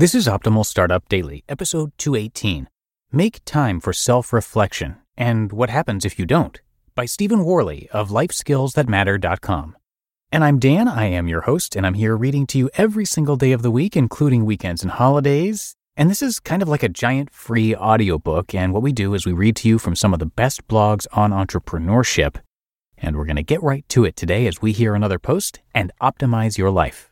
This is Optimal Startup Daily, episode 218. Make time for self reflection and what happens if you don't, by Stephen Worley of LifeSkillsThatMatter.com. And I'm Dan, I am your host, and I'm here reading to you every single day of the week, including weekends and holidays. And this is kind of like a giant free audiobook, and what we do is we read to you from some of the best blogs on entrepreneurship. And we're going to get right to it today as we hear another post and optimize your life.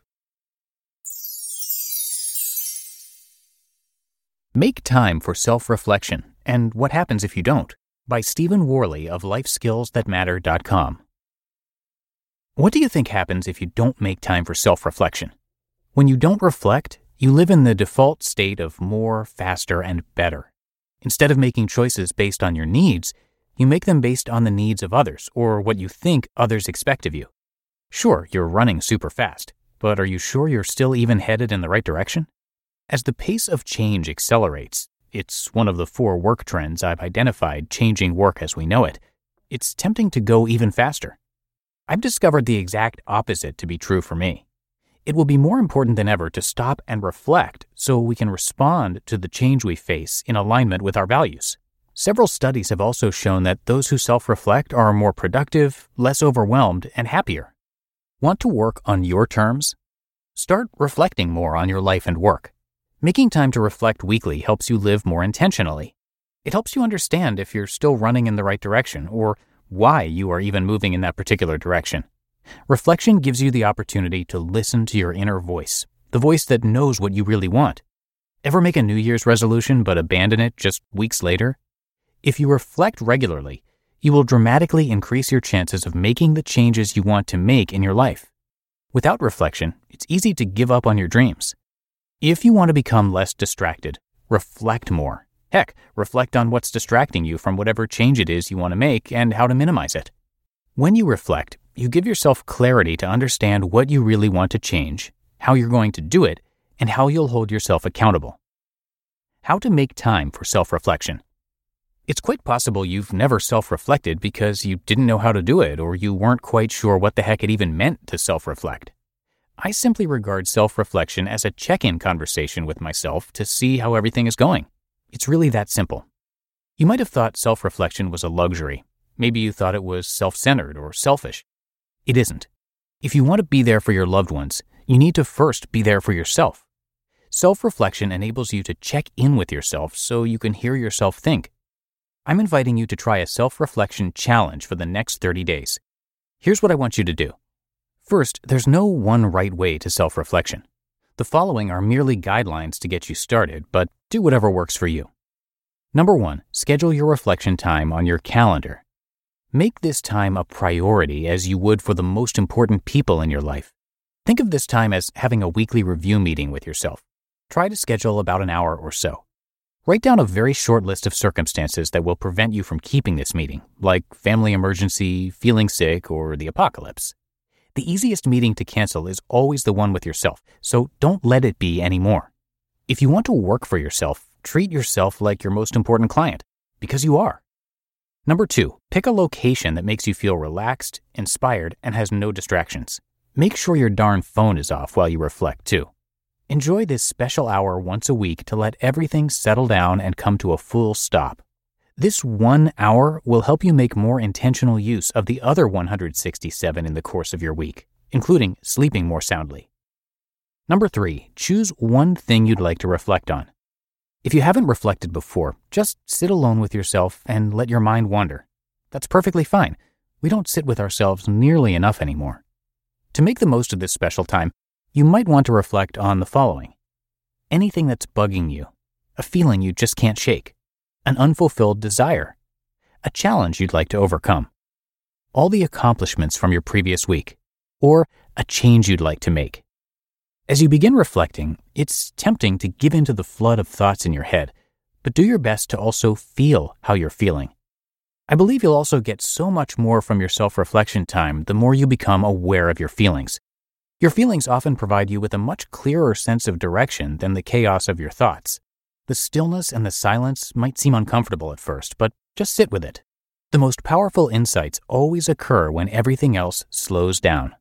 Make time for self reflection and what happens if you don't by Stephen Worley of LifeSkillsThatMatter.com. What do you think happens if you don't make time for self reflection? When you don't reflect, you live in the default state of more, faster, and better. Instead of making choices based on your needs, you make them based on the needs of others or what you think others expect of you. Sure, you're running super fast, but are you sure you're still even headed in the right direction? As the pace of change accelerates, it's one of the four work trends I've identified changing work as we know it. It's tempting to go even faster. I've discovered the exact opposite to be true for me. It will be more important than ever to stop and reflect so we can respond to the change we face in alignment with our values. Several studies have also shown that those who self reflect are more productive, less overwhelmed, and happier. Want to work on your terms? Start reflecting more on your life and work. Making time to reflect weekly helps you live more intentionally. It helps you understand if you're still running in the right direction or why you are even moving in that particular direction. Reflection gives you the opportunity to listen to your inner voice, the voice that knows what you really want. Ever make a New Year's resolution but abandon it just weeks later? If you reflect regularly, you will dramatically increase your chances of making the changes you want to make in your life. Without reflection, it's easy to give up on your dreams. If you want to become less distracted, reflect more. Heck, reflect on what's distracting you from whatever change it is you want to make and how to minimize it. When you reflect, you give yourself clarity to understand what you really want to change, how you're going to do it, and how you'll hold yourself accountable. How to make time for self reflection. It's quite possible you've never self reflected because you didn't know how to do it or you weren't quite sure what the heck it even meant to self reflect. I simply regard self reflection as a check in conversation with myself to see how everything is going. It's really that simple. You might have thought self reflection was a luxury. Maybe you thought it was self centered or selfish. It isn't. If you want to be there for your loved ones, you need to first be there for yourself. Self reflection enables you to check in with yourself so you can hear yourself think. I'm inviting you to try a self reflection challenge for the next 30 days. Here's what I want you to do First, there's no one right way to self reflection. The following are merely guidelines to get you started, but do whatever works for you. Number one, schedule your reflection time on your calendar. Make this time a priority as you would for the most important people in your life. Think of this time as having a weekly review meeting with yourself. Try to schedule about an hour or so. Write down a very short list of circumstances that will prevent you from keeping this meeting, like family emergency, feeling sick, or the apocalypse. The easiest meeting to cancel is always the one with yourself, so don't let it be anymore. If you want to work for yourself, treat yourself like your most important client, because you are. Number two, pick a location that makes you feel relaxed, inspired, and has no distractions. Make sure your darn phone is off while you reflect, too. Enjoy this special hour once a week to let everything settle down and come to a full stop. This one hour will help you make more intentional use of the other 167 in the course of your week, including sleeping more soundly. Number three, choose one thing you'd like to reflect on. If you haven't reflected before, just sit alone with yourself and let your mind wander. That's perfectly fine. We don't sit with ourselves nearly enough anymore. To make the most of this special time, you might want to reflect on the following anything that's bugging you, a feeling you just can't shake, an unfulfilled desire, a challenge you'd like to overcome, all the accomplishments from your previous week, or a change you'd like to make. As you begin reflecting, it's tempting to give in to the flood of thoughts in your head, but do your best to also feel how you're feeling. I believe you'll also get so much more from your self reflection time the more you become aware of your feelings. Your feelings often provide you with a much clearer sense of direction than the chaos of your thoughts. The stillness and the silence might seem uncomfortable at first, but just sit with it. The most powerful insights always occur when everything else slows down.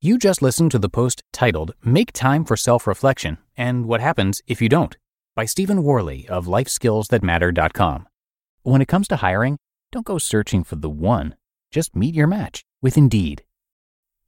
You just listened to the post titled Make Time for Self Reflection and What Happens If You Don't by Stephen Worley of LifeSkillsThatMatter.com. When it comes to hiring, don't go searching for the one, just meet your match with Indeed.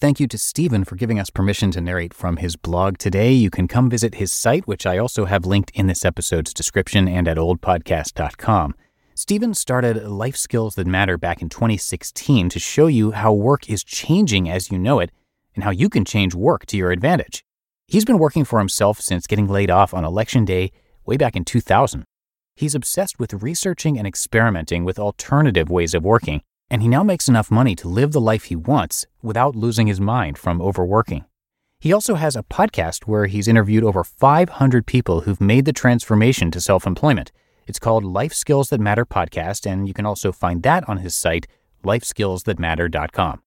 Thank you to Stephen for giving us permission to narrate from his blog today. You can come visit his site, which I also have linked in this episode's description and at oldpodcast.com. Stephen started Life Skills That Matter back in 2016 to show you how work is changing as you know it and how you can change work to your advantage. He's been working for himself since getting laid off on election day way back in 2000. He's obsessed with researching and experimenting with alternative ways of working and he now makes enough money to live the life he wants without losing his mind from overworking. He also has a podcast where he's interviewed over 500 people who've made the transformation to self employment. It's called Life Skills That Matter Podcast, and you can also find that on his site, lifeskillsthatmatter.com.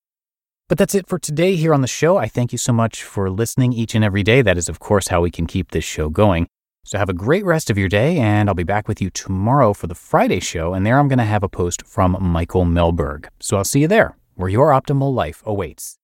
But that's it for today here on the show. I thank you so much for listening each and every day. That is, of course, how we can keep this show going. So have a great rest of your day, and I'll be back with you tomorrow for the Friday show. And there I'm going to have a post from Michael Melberg. So I'll see you there, where your optimal life awaits.